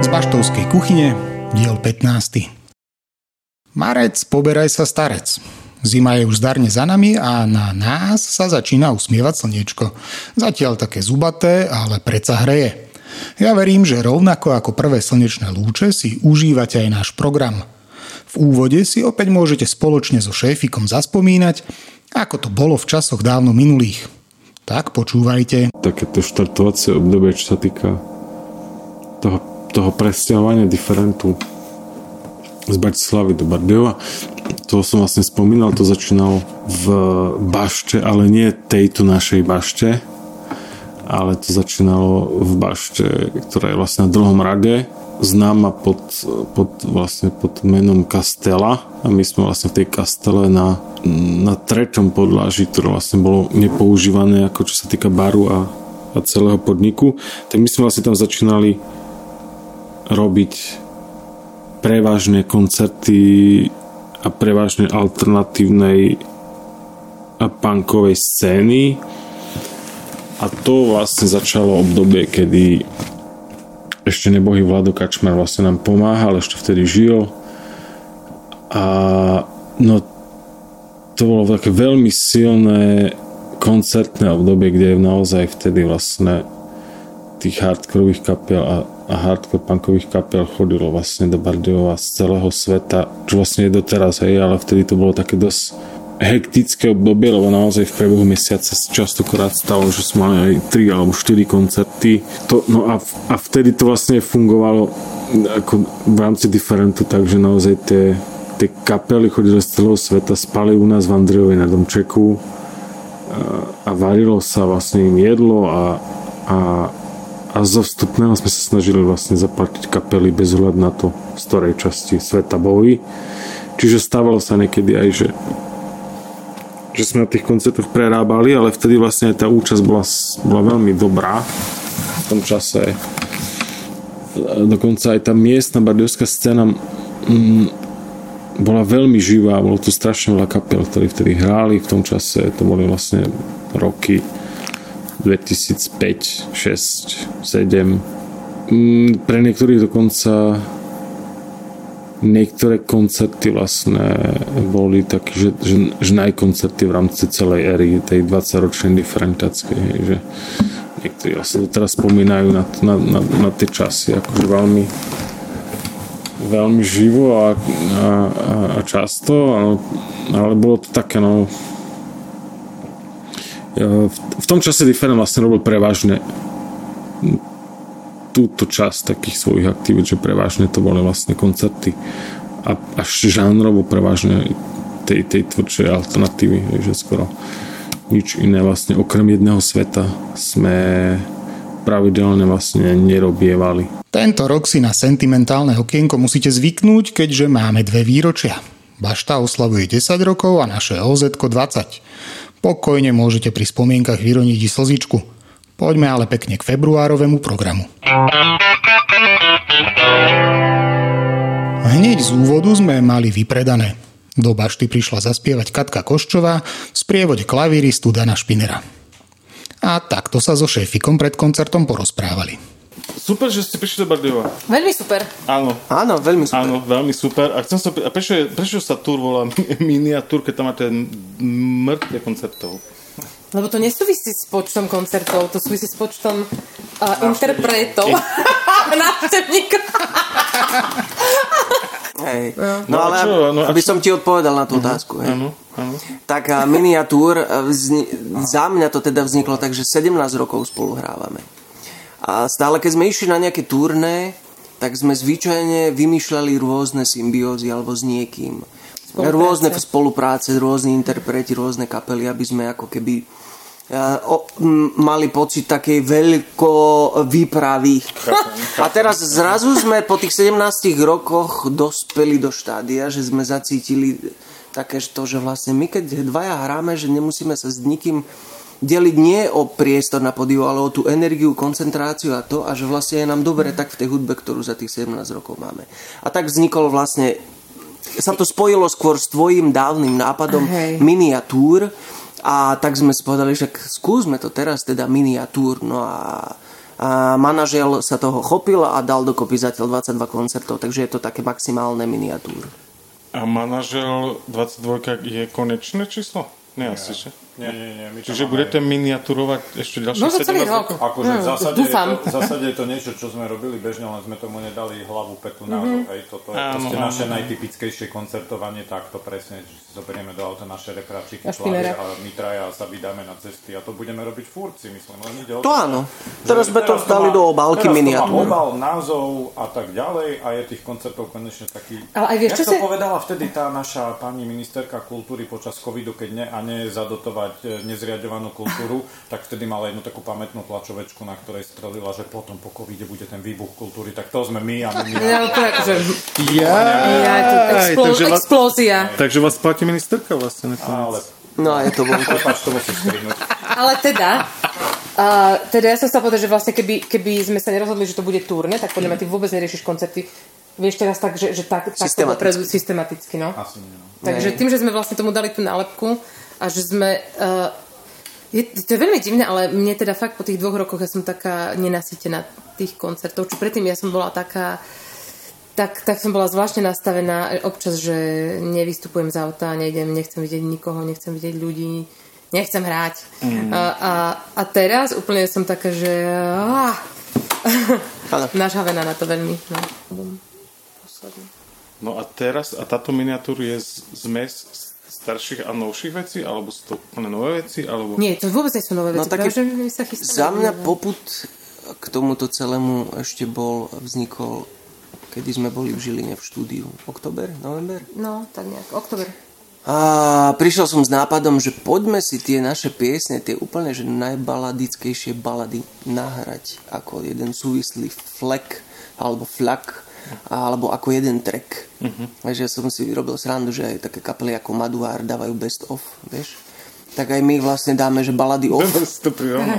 Z Baštovskej kuchyne, diel 15. Marec, poberaj sa starec. Zima je už zdarne za nami a na nás sa začína usmievať slniečko. Zatiaľ také zubaté, ale predsa hreje. Ja verím, že rovnako ako prvé slnečné lúče si užívate aj náš program. V úvode si opäť môžete spoločne so šéfikom zaspomínať, ako to bolo v časoch dávno minulých. Tak počúvajte. Takéto štartovacie obdobie, čo sa týka toho toho presťahovania diferentu z Bratislavy do Bardejova. To som vlastne spomínal, to začínalo v bašte, ale nie tejto našej bašte, ale to začínalo v bašte, ktorá je vlastne na druhom rade, známa pod, pod, vlastne pod menom Kastela. A my sme vlastne v tej Kastele na, na treťom podláži, ktoré vlastne bolo nepoužívané ako čo sa týka baru a, a celého podniku, tak my sme vlastne tam začínali robiť prevažne koncerty a prevažne alternatívnej a punkovej scény a to vlastne začalo obdobie, kedy ešte nebohý Vlado Kačmar vlastne nám pomáhal, ešte vtedy žil. A no to bolo také veľmi silné koncertné obdobie, kde naozaj vtedy vlastne tých hardkorových kapiel a a hardcore punkových kapel chodilo vlastne do Bardejova z celého sveta, čo vlastne je doteraz, hej, ale vtedy to bolo také dosť hektické obdobie, lebo naozaj v priebehu mesiaca častokrát stalo, že sme mali aj 3 alebo 4 koncerty. To, no a, a vtedy to vlastne fungovalo ako v rámci diferentu, takže naozaj tie, tie kapely chodili z celého sveta, spali u nás v Andrejovej na domčeku a, a varilo sa vlastne im jedlo a, a a zo vstupného sme sa snažili vlastne zaplatiť kapely bez hľadu na to, z ktorej časti sveta boli. Čiže stávalo sa niekedy aj, že že sme na tých koncertoch prerábali, ale vtedy vlastne tá účasť bola, bola veľmi dobrá v tom čase. Dokonca aj tá miestna bardiovská scéna mm, bola veľmi živá, bolo tu strašne veľa kapel, ktorí vtedy hráli v tom čase, to boli vlastne roky 2005, 6, 7. Pre niektorých dokonca niektoré koncerty vlastne boli také, že, že, že najkoncerty v rámci celej éry tej 20-ročnej diferentáckej, že niektorí vlastne teraz spomínajú na, na, na, na tie časy, akože veľmi veľmi živo a, a, a často, ale, ale bolo to také, no v tom čase Different vlastne robil prevažne túto časť takých svojich aktivít, že prevažne to boli vlastne koncerty a až žánrovo prevažne tej, tej tvrdšej alternatívy, že skoro nič iné vlastne okrem jedného sveta sme pravidelne vlastne nerobievali. Tento rok si na sentimentálne okienko musíte zvyknúť, keďže máme dve výročia. Bašta oslavuje 10 rokov a naše OZ 20. Pokojne môžete pri spomienkach vyroniť i slzičku. Poďme ale pekne k februárovému programu. Hneď z úvodu sme mali vypredané. Do bašty prišla zaspievať Katka Koščová v sprievode klavíristu Dana Špinera. A takto sa so šéfikom pred koncertom porozprávali. Super, že ste prišli do Bardejova. Veľmi super. Áno. Áno, veľmi super. Áno, veľmi super. A, chcem sa, a prečo, prečo sa tur volá miniatúr, keď tam máte mŕtve koncertov? Lebo to nesúvisí s počtom koncertov, to súvisí s počtom uh, interpretov. Návštevníkov. Hej. No, no ale čo, no, aby som ti odpovedal na tú uh-huh. otázku. Hej. Uh-huh. Uh-huh. Tak a miniatúr, vzni- za mňa to teda vzniklo tak, že 17 rokov spolu hrávame. A stále, keď sme išli na nejaké turné, tak sme zvyčajne vymýšľali rôzne symbiózy alebo s niekým. Spolupráce. Rôzne spolupráce, rôzni interpreti, rôzne kapely, aby sme ako keby o, m, mali pocit takej veľko výpravy. A teraz zrazu sme po tých 17 rokoch dospeli do štádia, že sme zacítili také to, že vlastne my keď dvaja hráme, že nemusíme sa s nikým deliť nie o priestor na podiu, ale o tú energiu, koncentráciu a to, a že vlastne je nám dobre tak v tej hudbe, ktorú za tých 17 rokov máme. A tak vznikol vlastne, sa to spojilo skôr s tvojim dávnym nápadom Hej. miniatúr a tak sme si povedali, že skúsme to teraz teda miniatúr, no a A manažel sa toho chopil a dal dokopy zatiaľ 22 koncertov, takže je to také maximálne miniatúr. A manažel 22 je konečné číslo? Nie, asi, že? Nie, nie, nie. My Čiže máme... budete miniaturovať ešte ďalších no, 7 rokov? Akože v, zásade je to, v zásade je to niečo, čo sme robili bežne, len sme tomu nedali hlavu, petu, názov. Mm-hmm. Hej, toto je proste naše najtypickejšie koncertovanie, takto presne, že si zoberieme do auta naše repráčiky, a my traja sa vydáme na cesty a to budeme robiť furci, myslím. Len ide o to, to áno. Teraz sme to dali do obálky miniatúr. obal, názov a tak ďalej a je tých koncertov konečne taký... Ale aj vieš, čo si... povedala vtedy tá naša pani ministerka kultúry počas covidu, keď ne, a nie zadotovať e, nezriadovanú kultúru, tak vtedy mala jednu takú pamätnú tlačovečku, na ktorej strelila, že potom po covide bude ten výbuch kultúry. Tak to sme my a my... Ja, to akože... Ja, ja, explo- takže vás, explózia. Takže vás platí ministerka vlastne Ale... No a je to vonku. to musíš Ale teda, uh, teda ja som sa povedať, že vlastne keby, keby sme sa nerozhodli, že to bude turné, tak podľa mňa ty vôbec neriešiš koncerty. Vieš teraz tak, že, že tak, tak systematicky. systematicky, no. Asi nie, no. Takže tým, že sme vlastne tomu dali tú nálepku, a že sme... Uh, je, to je veľmi divné, ale mne teda fakt po tých dvoch rokoch ja som taká nenasytená tých koncertov, čo predtým ja som bola taká tak, tak som bola zvláštne nastavená občas, že nevystupujem z auta, nejdem, nechcem vidieť nikoho, nechcem vidieť ľudí, nechcem hrať. Mm. A, a, a teraz úplne som taká, že ah, nažhavená na to veľmi. No, no a teraz, a táto miniatúra je zmes starších a novších vecí, alebo sú to úplne nové veci? Alebo... Nie, to vôbec nie sú nové no veci. No, také, sa za mňa poput k tomuto celému ešte bol, vznikol, kedy sme boli v Žiline v štúdiu. Oktober? November? No, tak nejak. Oktober. A prišiel som s nápadom, že poďme si tie naše piesne, tie úplne že najbaladickejšie balady nahrať ako jeden súvislý flek alebo flak alebo ako jeden track. Uh-huh. Takže ja som si vyrobil srandu, že aj také kapely ako Maduár dávajú best of, vieš? tak aj my vlastne dáme, že balady off.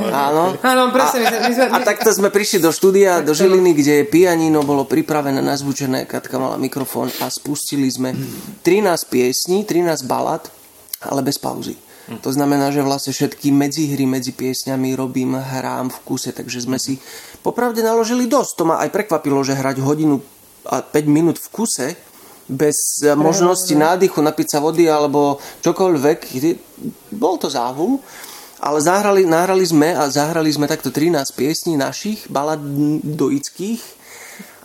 Áno. Áno, presne. A, my a takto sme prišli do štúdia, do Žiliny, kde pianino bolo pripravené, nazvučené, Katka mala mikrofón a spustili sme 13 piesní, 13 balad, ale bez pauzy. To znamená, že vlastne všetky medzihry medzi piesňami robím, hrám v kuse, takže sme si popravde naložili dosť. To ma aj prekvapilo, že hrať hodinu a 5 minút v kuse bez Pre, možnosti ne. nádychu, napiť sa vody alebo čokoľvek. Bol to záhul. Ale zahrali, nahrali sme a zahrali sme takto 13 piesní našich baladoických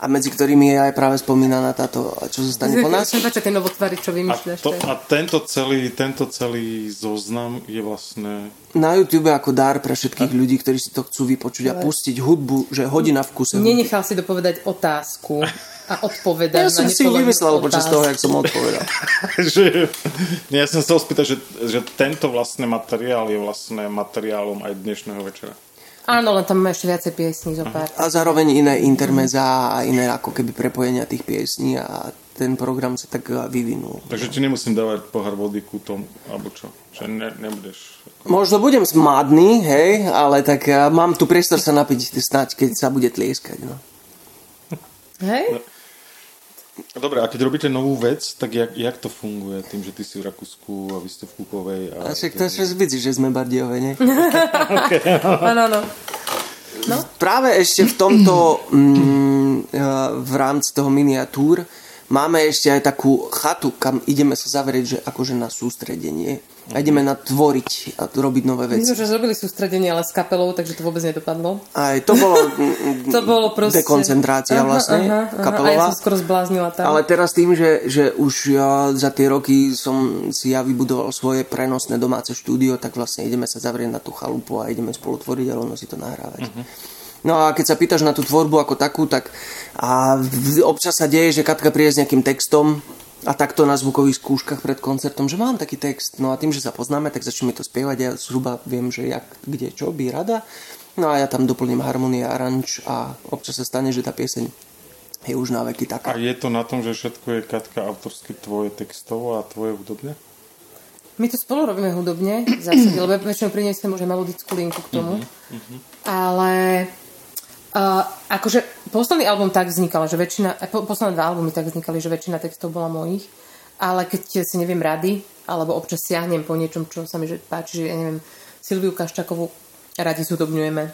a medzi ktorými je aj práve spomínaná táto, čo zostane po nás. tie novotvary, čo vymýšľaš. A, to, a tento, celý, tento celý zoznam je vlastne... Na YouTube ako dar pre všetkých a... ľudí, ktorí si to chcú vypočuť a pustiť hudbu, že hodina v kuse. Nenechal si dopovedať otázku a odpovedať. Ja som si vymyslel počas toho, jak som odpovedal. že, ja som sa spýtať, že, že tento vlastne materiál je vlastne materiálom aj dnešného večera. Áno, len tam má ešte viacej piesní zo pár. A zároveň iné intermeza a iné ako keby prepojenia tých piesní a ten program sa tak vyvinul. Takže ti nemusím dávať pohár vody ku tomu, alebo čo? Že ne, nebudeš... Možno budem smádny, hej, ale tak mám tu priestor sa napiť snáď, keď sa bude tlieskať, no. Hej? No. Dobre, a keď robíte novú vec, tak jak, jak to funguje? Tým, že ty si v Rakúsku a vy ste v Kukovej. A, a však to je vidí, že sme Bardiove, nie? Áno, áno. No? Práve ešte v tomto, mm, v rámci toho miniatúr, máme ešte aj takú chatu, kam ideme sa zavrieť, že akože na sústredenie a ideme na tvoriť a robiť nové veci. My sme že robili sústredenie, ale s kapelou, takže to vôbec nedopadlo. Aj to bolo, to bolo proste... dekoncentrácia aha, vlastne, aha, aha, kapelová. A ja som skoro zbláznila tam. Ale teraz tým, že, že už ja za tie roky som si ja vybudoval svoje prenosné domáce štúdio, tak vlastne ideme sa zavrieť na tú chalupu a ideme spolu tvoriť a rovno si to nahrávať. Uh-huh. No a keď sa pýtaš na tú tvorbu ako takú, tak a občas sa deje, že Katka príde s nejakým textom a takto na zvukových skúškach pred koncertom, že mám taký text. No a tým, že sa poznáme, tak začneme to spievať. Ja zhruba viem, že jak, kde, čo by rada. No a ja tam doplním harmonie, aranč a občas sa stane, že tá pieseň je už na veky taká. A je to na tom, že všetko je Katka autorsky tvoje textovo a tvoje hudobne? My to spolu robíme hudobne, zásade, lebo väčšinou priniesem už melodickú linku k tomu. Uh-huh. Ale Uh, akože posledný album tak vznikal, že väčšina, po, posledné dva albumy tak vznikali, že väčšina textov bola mojich, ale keď si neviem rady, alebo občas siahnem po niečom, čo sa mi že páči, že ja neviem, Silviu Kaščakovú radi zúdobňujeme.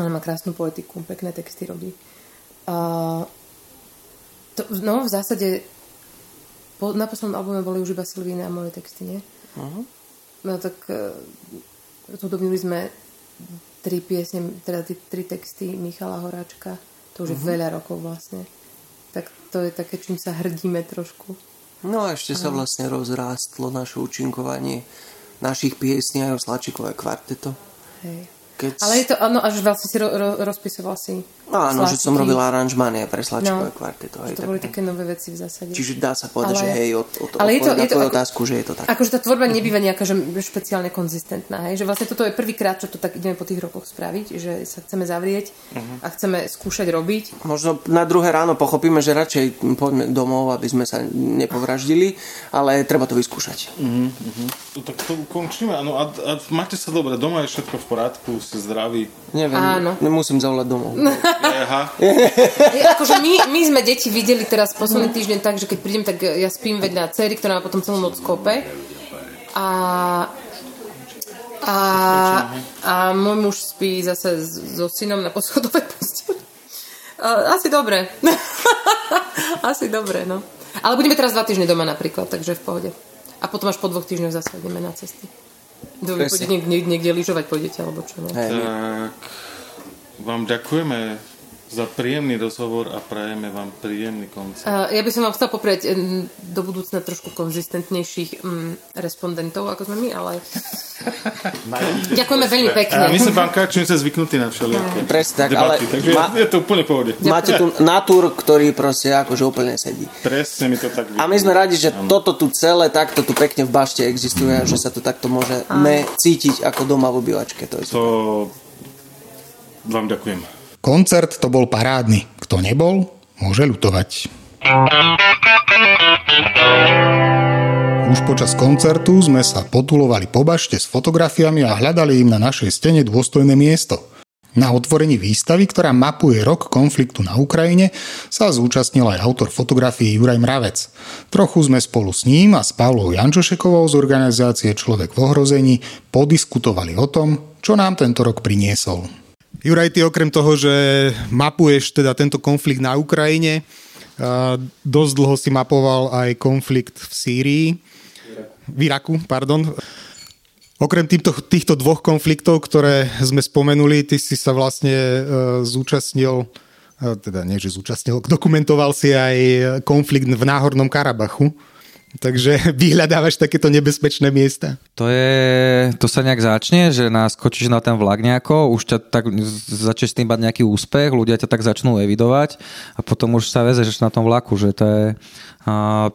Ona má krásnu poetiku, pekné texty robí. Uh, to, no, v zásade po, na poslednom albume boli už iba Silvíne a moje texty, nie? Uh-huh. No tak uh, zhudobnili sme tri piesne, teda tri, tri texty Michala Horáčka. To už uh-huh. je veľa rokov vlastne. Tak to je také, čím sa hrdíme trošku. No a ešte sa vlastne rozrástlo naše účinkovanie našich piesní aj o Slačikové kvarteto. Hej. Keď... Ale je to, áno, až vlastne si ro, ro, rozpisoval si Áno, že som robil aranžmanie pre Slačikové no, kvarteto. Hej, to boli také nové veci v zásade. Čiže dá sa povedať, ale, že hej, od, od, ale je to, je to ako, otázku, že je to tak. Akože tá tvorba nebýva nejaká že špeciálne konzistentná. Hej? Že vlastne toto je prvýkrát, čo to tak ideme po tých rokoch spraviť, že sa chceme zavrieť uh-huh. a chceme skúšať robiť. Možno na druhé ráno pochopíme, že radšej poďme domov, aby sme sa nepovraždili, ale treba to vyskúšať. Uh-huh, uh-huh. Tak to ukončíme. Áno, a, a máte sa dobre, doma je všetko v poriadku, ste zdraví. Neviem, Áno. nemusím zavolať domov. Aha. Je, akože my, my sme deti videli teraz posledný týždeň tak, že keď prídem, tak ja spím vedľa cery, ktorá má potom celú noc kope. A a, a môj muž spí zase so synom na poschodovej posteli. Asi dobre. Asi dobre, no. Ale budeme teraz dva týždne doma napríklad, takže v pohode. A potom až po dvoch týždňoch zase ideme na cesty. Pôjdete niekde, niekde lyžovať, pôjdete, alebo čo? Ne? Tak vám ďakujeme za príjemný rozhovor a prajeme vám príjemný koncert. Uh, ja by som vám chcel poprieť do budúcna trošku konzistentnejších um, respondentov, ako sme my, ale ďakujeme veľmi pekne. A my sme bankáči, sme zvyknutí na všelijaké Presne tak, debaty, ale takže ma... je to úplne pohode. Máte tu natúr, ktorý proste akože úplne sedí. Presne mi to tak vypadá. A my sme radi, že ano. toto tu celé takto tu pekne v bašte existuje a že sa tu takto môžeme cítiť ako doma v obývačke. To, je to vám ďakujem. Koncert to bol parádny. Kto nebol, môže ľutovať. Už počas koncertu sme sa potulovali po bašte s fotografiami a hľadali im na našej stene dôstojné miesto. Na otvorení výstavy, ktorá mapuje rok konfliktu na Ukrajine, sa zúčastnil aj autor fotografie Juraj Mravec. Trochu sme spolu s ním a s Pavlou Jančošekovou z organizácie Človek v ohrození podiskutovali o tom, čo nám tento rok priniesol. Juraj, ty okrem toho, že mapuješ teda tento konflikt na Ukrajine, dosť dlho si mapoval aj konflikt v Sýrii, v Iraku, pardon. Okrem týchto, týchto dvoch konfliktov, ktoré sme spomenuli, ty si sa vlastne uh, zúčastnil, uh, teda nie, že zúčastnil, dokumentoval si aj konflikt v Náhornom Karabachu. Takže vyhľadávaš takéto nebezpečné miesta? To je, to sa nejak začne, že naskočíš na ten vlak nejako, už ťa tak začneš tým mať nejaký úspech, ľudia ťa tak začnú evidovať a potom už sa vezeš na tom vlaku, že to je... A,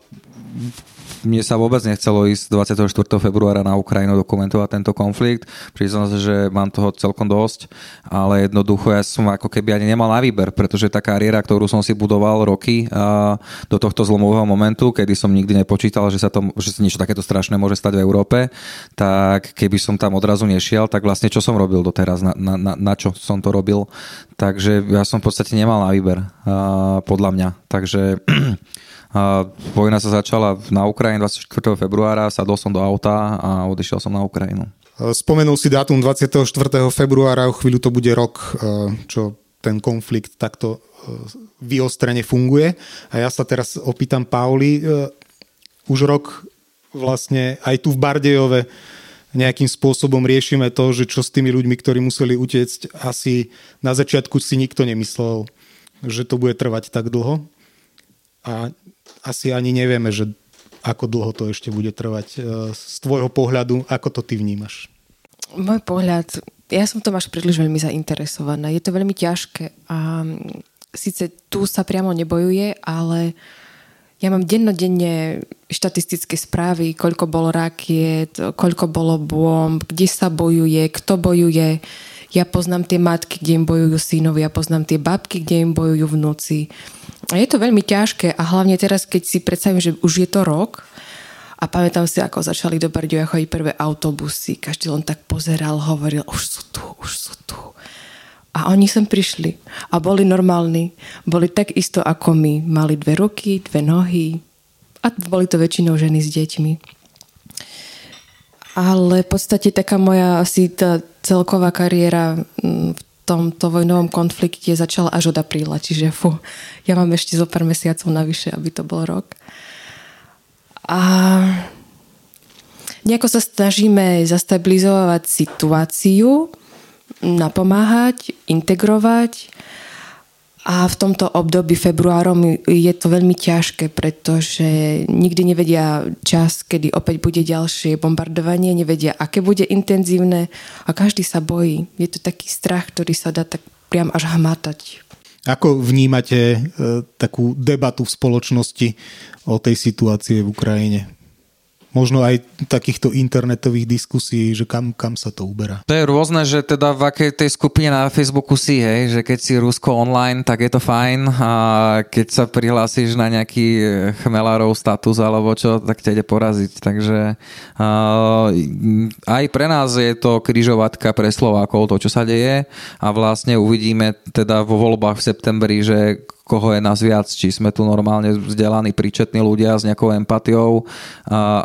mne sa vôbec nechcelo ísť 24. februára na Ukrajinu dokumentovať tento konflikt. Priznám sa, že mám toho celkom dosť, ale jednoducho ja som ako keby ani nemal na výber, pretože tá kariéra, ktorú som si budoval roky a do tohto zlomového momentu, kedy som nikdy nepočítal, že sa, to, že sa niečo takéto strašné môže stať v Európe, tak keby som tam odrazu nešiel, tak vlastne čo som robil doteraz, na, na, na, na čo som to robil. Takže ja som v podstate nemal na výber, podľa mňa. Takže A vojna sa začala na Ukrajine 24. februára, sadol som do auta a odišiel som na Ukrajinu. Spomenul si dátum 24. februára, o chvíľu to bude rok, e, čo ten konflikt takto e, vyostrene funguje. A ja sa teraz opýtam Pauli, e, už rok vlastne aj tu v Bardejove nejakým spôsobom riešime to, že čo s tými ľuďmi, ktorí museli utiecť, asi na začiatku si nikto nemyslel, že to bude trvať tak dlho. A asi ani nevieme, že ako dlho to ešte bude trvať. E, z tvojho pohľadu, ako to ty vnímaš? Môj pohľad, ja som to až príliš veľmi zainteresovaná. Je to veľmi ťažké a síce tu sa priamo nebojuje, ale ja mám dennodenne štatistické správy, koľko bolo rakiet, koľko bolo bomb, kde sa bojuje, kto bojuje. Ja poznám tie matky, kde im bojujú synovi, ja poznám tie babky, kde im bojujú vnúci. Je to veľmi ťažké a hlavne teraz, keď si predstavím, že už je to rok a pamätám si, ako začali do Bardejova chodiť prvé autobusy. Každý len tak pozeral, hovoril, už sú tu, už sú tu. A oni sem prišli a boli normálni. Boli tak isto ako my. Mali dve ruky, dve nohy a boli to väčšinou ženy s deťmi. Ale v podstate taká moja asi tá celková kariéra v tomto vojnovom konflikte začala až od apríla, čiže fu, ja mám ešte zo pár mesiacov navyše, aby to bol rok. A nejako sa snažíme zastabilizovať situáciu, napomáhať, integrovať a v tomto období februárom je to veľmi ťažké, pretože nikdy nevedia čas, kedy opäť bude ďalšie bombardovanie, nevedia, aké bude intenzívne a každý sa bojí. Je to taký strach, ktorý sa dá tak priam až hmatať. Ako vnímate e, takú debatu v spoločnosti o tej situácii v Ukrajine? Možno aj takýchto internetových diskusí, že kam, kam sa to uberá. To je rôzne, že teda v akej tej skupine na Facebooku si, hej, že keď si Rusko online, tak je to fajn a keď sa prihlásiš na nejaký eh, chmelárov status alebo čo, tak ťa ide poraziť. Takže uh, aj pre nás je to kryžovatka pre Slovákov, to, čo sa deje a vlastne uvidíme teda vo voľbách v septembri, že koho je nás viac, či sme tu normálne vzdelaní, príčetní ľudia s nejakou empatiou,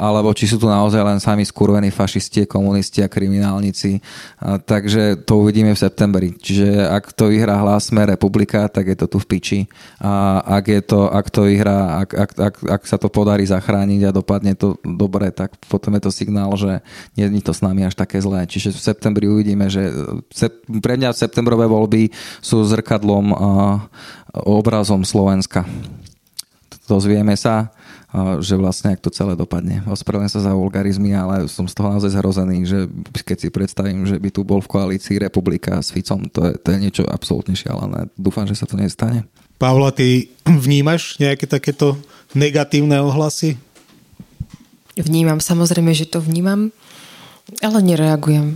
alebo či sú tu naozaj len sami skurvení fašisti, komunisti a kriminálnici. Takže to uvidíme v septembri. Čiže ak to vyhrá hlas republika, tak je to tu v piči. A ak, je to, ak to vyhrá, ak, ak, ak, ak sa to podarí zachrániť a dopadne to dobre, tak potom je to signál, že nie je to s nami až také zlé. Čiže v septembri uvidíme, že pre mňa septembrové voľby sú zrkadlom obrazom Slovenska. Dozvieme sa, že vlastne ak to celé dopadne. Ospravedlňujem sa za vulgarizmy, ale som z toho naozaj zhrozený, že keď si predstavím, že by tu bol v koalícii republika s Ficom, to je, to je niečo absolútne šialené. Dúfam, že sa to nestane. Pavla, ty vnímaš nejaké takéto negatívne ohlasy? Vnímam, samozrejme, že to vnímam, ale nereagujem.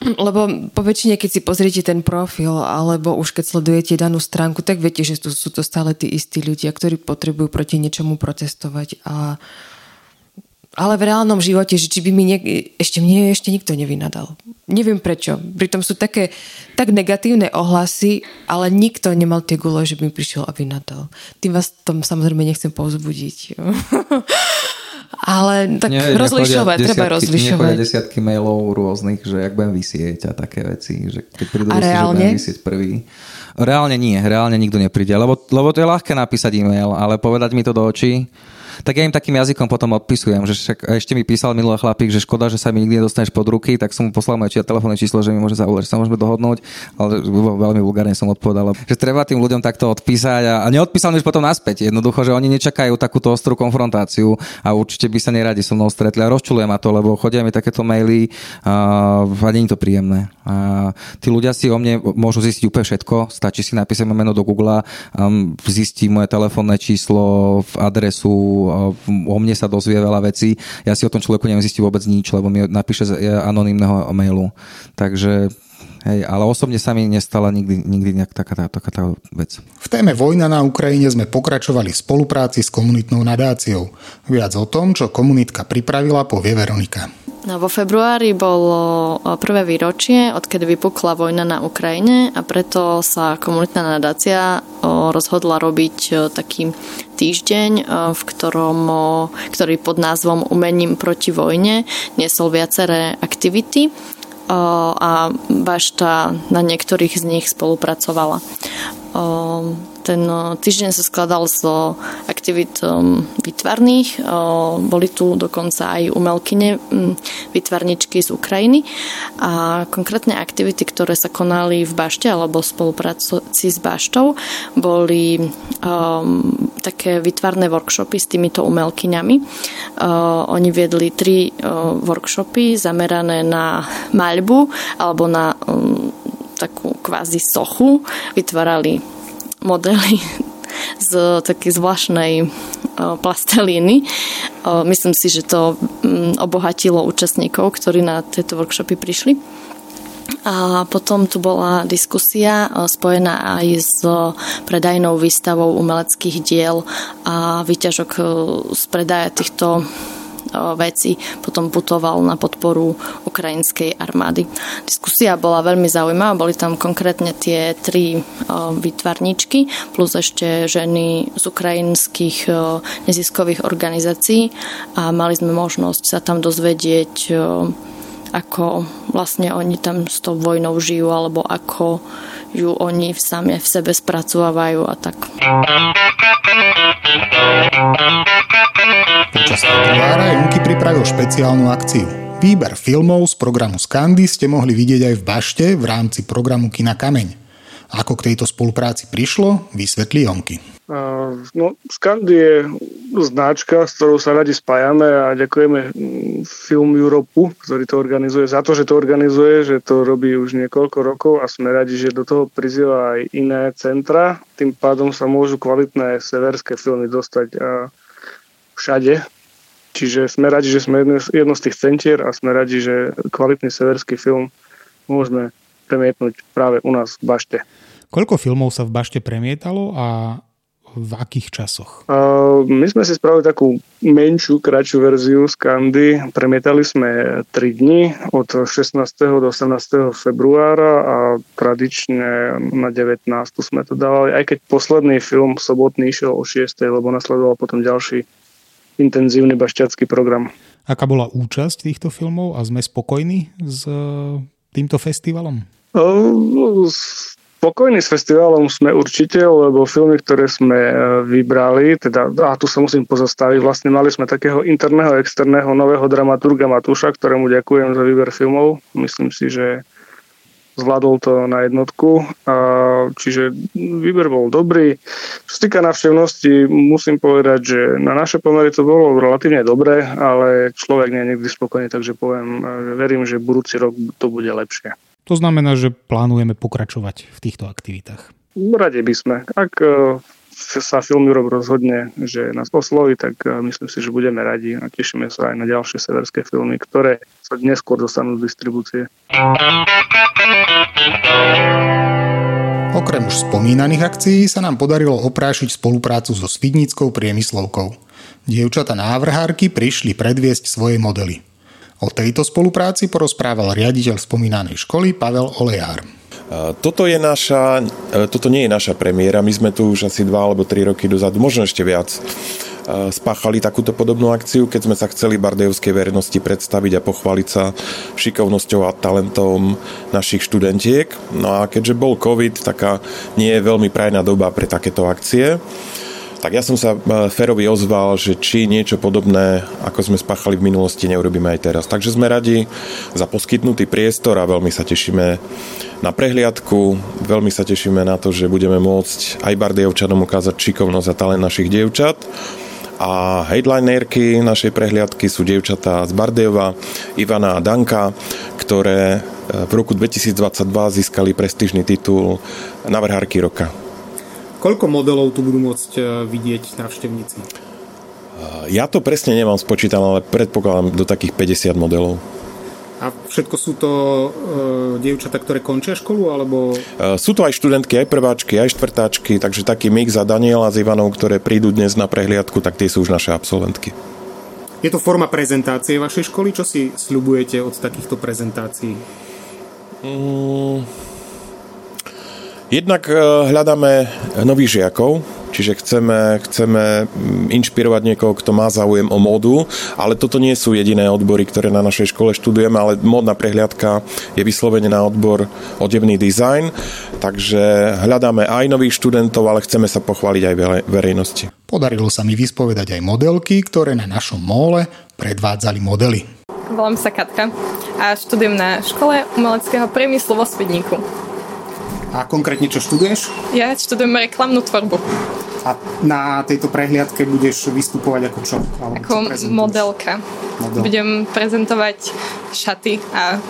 Lebo po väčšine, keď si pozriete ten profil, alebo už keď sledujete danú stránku, tak viete, že tu sú to stále tí istí ľudia, ktorí potrebujú proti niečomu protestovať. A, ale v reálnom živote, že či by mi niek- ešte mne ešte nikto nevynadal. Neviem prečo. Pritom sú také tak negatívne ohlasy, ale nikto nemal tie gule, že by mi prišiel a vynadal. Tým vás tom samozrejme nechcem povzbudiť. Ale tak Nie, rozlišovať, desiatky, treba rozlišovať. Desiatky mailov rôznych, že ak budem vysieť a také veci, že keď prídu a reálne? že budem vysieť prvý. Reálne nie, reálne nikto nepríde, lebo, lebo to je ľahké napísať e-mail, ale povedať mi to do očí, tak ja im takým jazykom potom odpisujem, že však ešte mi písal minulý chlapík, že škoda, že sa mi nikdy nedostaneš pod ruky, tak som mu poslal moje telefónne číslo, že mi môže zavolať, že sa môžeme dohodnúť, ale veľmi vulgárne som odpovedal, že treba tým ľuďom takto odpísať a, a neodpísal mi už potom naspäť. Jednoducho, že oni nečakajú takúto ostrú konfrontáciu a určite by sa neradi so mnou stretli a rozčulujem ma to, lebo chodia mi takéto maily a, a nie je to príjemné. A tí ľudia si o mne môžu zistiť úplne všetko, stačí si napísať meno do Google, um, zistí moje telefónne číslo, adresu, o mne sa dozvie veľa vecí. Ja si o tom človeku neviem zistiť vôbec nič, lebo mi napíše z anonimného mailu. Takže Hej, ale osobne sa mi nestala nikdy, nikdy nejak taká, taká, taká vec. V téme Vojna na Ukrajine sme pokračovali v spolupráci s komunitnou nadáciou. Viac o tom, čo komunitka pripravila, povie Veronika. No, vo februári bolo prvé výročie, odkedy vypukla vojna na Ukrajine a preto sa komunitná nadácia rozhodla robiť taký týždeň, v ktorom, ktorý pod názvom Umením proti vojne niesol viaceré aktivity a Bašta na niektorých z nich spolupracovala. Ten týždeň sa skladal z aktivít vytvarných. Boli tu dokonca aj umelkyne, vytvarničky z Ukrajiny. A konkrétne aktivity, ktoré sa konali v Bašte alebo v spolupráci s Baštou, boli um, také vytvarné workshopy s týmito umelkyňami. Uh, oni viedli tri uh, workshopy zamerané na maľbu alebo na um, takú kvázi sochu. Vytvárali modely z takej zvláštnej e, plastelíny. E, myslím si, že to mm, obohatilo účastníkov, ktorí na tieto workshopy prišli. A potom tu bola diskusia e, spojená aj s predajnou výstavou umeleckých diel a výťažok z predaja týchto veci potom putoval na podporu ukrajinskej armády. Diskusia bola veľmi zaujímavá, boli tam konkrétne tie tri výtvarničky plus ešte ženy z ukrajinských neziskových organizácií a mali sme možnosť sa tam dozvedieť ako vlastne oni tam s tou vojnou žijú alebo ako ju oni sami v sebe spracovávajú a tak. Počas februára Junky pripravil špeciálnu akciu. Výber filmov z programu Skandy ste mohli vidieť aj v Bašte v rámci programu Kina Kameň. Ako k tejto spolupráci prišlo, vysvetlí Jonky. No, Skandy je značka, s ktorou sa radi spájame a ďakujeme mm, Film Európu, ktorý to organizuje, za to, že to organizuje, že to robí už niekoľko rokov a sme radi, že do toho prizýva aj iné centra. Tým pádom sa môžu kvalitné severské filmy dostať všade. Čiže sme radi, že sme jedno z tých centier a sme radi, že kvalitný severský film môžeme premietnúť práve u nás v Bašte. Koľko filmov sa v Bašte premietalo a v akých časoch? Uh, my sme si spravili takú menšiu, kratšiu verziu z Kandy. Premietali sme 3 dni od 16. do 18. februára a tradične na 19. sme to dávali, aj keď posledný film sobotný išiel o 6. lebo nasledoval potom ďalší intenzívny bašťacký program. Aká bola účasť týchto filmov a sme spokojní s týmto festivalom? Spokojní s festivalom sme určite, lebo filmy, ktoré sme e, vybrali, teda, a tu sa musím pozastaviť, vlastne mali sme takého interného, externého nového dramaturga Matúša, ktorému ďakujem za výber filmov. Myslím si, že zvládol to na jednotku. Čiže výber bol dobrý. Čo sa týka návštevnosti, musím povedať, že na naše pomery to bolo relatívne dobré, ale človek nie je nikdy spokojný, takže poviem, že verím, že budúci rok to bude lepšie. To znamená, že plánujeme pokračovať v týchto aktivitách. Rade by sme. Ak e, sa Film Europe rozhodne, že nás osloví, tak e, myslím si, že budeme radi a tešíme sa aj na ďalšie severské filmy, ktoré sa neskôr dostanú z distribúcie. Okrem už spomínaných akcií sa nám podarilo oprášiť spoluprácu so Svidnickou priemyslovkou. Dievčata návrhárky prišli predviesť svoje modely. O tejto spolupráci porozprával riaditeľ spomínanej školy Pavel Olejár. Toto, je naša, e, toto nie je naša premiéra, my sme tu už asi dva alebo tri roky dozadu, možno ešte viac, e, spáchali takúto podobnú akciu, keď sme sa chceli bardejovskej verejnosti predstaviť a pochváliť sa šikovnosťou a talentom našich študentiek. No a keďže bol COVID, taká nie je veľmi prajná doba pre takéto akcie, tak ja som sa e, Ferovi ozval, že či niečo podobné, ako sme spáchali v minulosti, neurobíme aj teraz. Takže sme radi za poskytnutý priestor a veľmi sa tešíme na prehliadku, veľmi sa tešíme na to, že budeme môcť aj Bardejovčanom ukázať šikovnosť a talent našich dievčat. A headlinerky našej prehliadky sú dievčatá z Bardejova, Ivana a Danka, ktoré e, v roku 2022 získali prestížny titul Navrhárky roka. Koľko modelov tu budú môcť e, vidieť návštevníci? Ja to presne nemám spočítané, ale predpokladám do takých 50 modelov. A všetko sú to e, dievčatá, ktoré končia školu, alebo... E, sú to aj študentky, aj prváčky, aj štvrtáčky, takže taký mix a Daniela s Ivanou, ktoré prídu dnes na prehliadku, tak tie sú už naše absolventky. Je to forma prezentácie vašej školy? Čo si sľubujete od takýchto prezentácií? Mm Jednak e, hľadáme nových žiakov, čiže chceme, chceme mm, inšpirovať niekoho, kto má záujem o módu, ale toto nie sú jediné odbory, ktoré na našej škole študujeme, ale módna prehliadka je vyslovene na odbor odevný dizajn, takže hľadáme aj nových študentov, ale chceme sa pochváliť aj verejnosti. Podarilo sa mi vyspovedať aj modelky, ktoré na našom móle predvádzali modely. Volám sa Katka a študujem na škole umeleckého priemyslu vo Svidníku. A konkrétne čo študuješ? Ja študujem reklamnú tvorbu. A na tejto prehliadke budeš vystupovať ako čo? Alebo ako čo modelka. Model. Budem prezentovať šaty a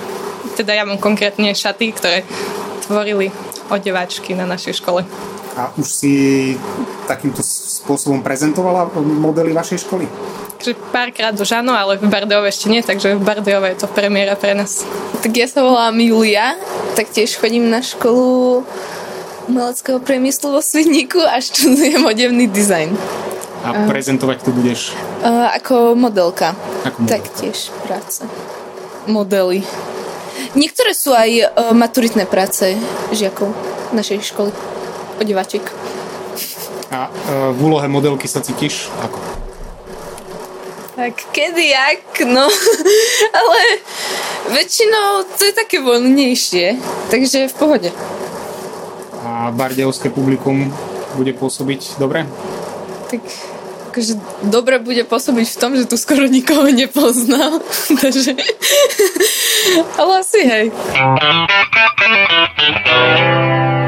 teda ja mám konkrétne šaty, ktoré tvorili odeváčky na našej škole. A už si takýmto spôsobom prezentovala modely vašej školy? Takže párkrát už áno, ale v Bardejove ešte nie, takže v Bardejove je to premiéra pre nás. Tak ja sa volám Julia, tak tiež chodím na školu umeleckého priemyslu vo Svidníku a študujem odevný dizajn. A prezentovať tu budeš? Uh, ako modelka. Ako modelka. Taktiež práce. Modely. Niektoré sú aj uh, maturitné práce žiakov našej školy. Odevačiek. A uh, v úlohe modelky sa cítiš ako? Tak kedy, jak, no. Ale väčšinou to je také voľnejšie, takže v pohode. A bardejovské publikum bude pôsobiť dobre? Tak akože dobre bude pôsobiť v tom, že tu skoro nikoho nepoznal. takže... Ale asi hej.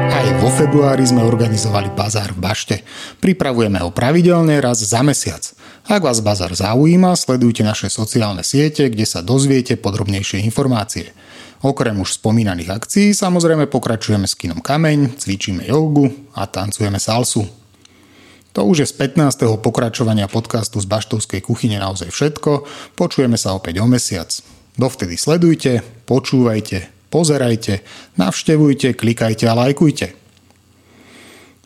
Aj vo februári sme organizovali bazár v Bašte. Pripravujeme ho pravidelne raz za mesiac. Ak vás bazár zaujíma, sledujte naše sociálne siete, kde sa dozviete podrobnejšie informácie. Okrem už spomínaných akcií samozrejme pokračujeme s kinom Kameň, cvičíme jogu a tancujeme salsu. To už je z 15. pokračovania podcastu z Baštovskej kuchyne naozaj všetko. Počujeme sa opäť o mesiac. Dovtedy sledujte, počúvajte, pozerajte, navštevujte, klikajte a lajkujte.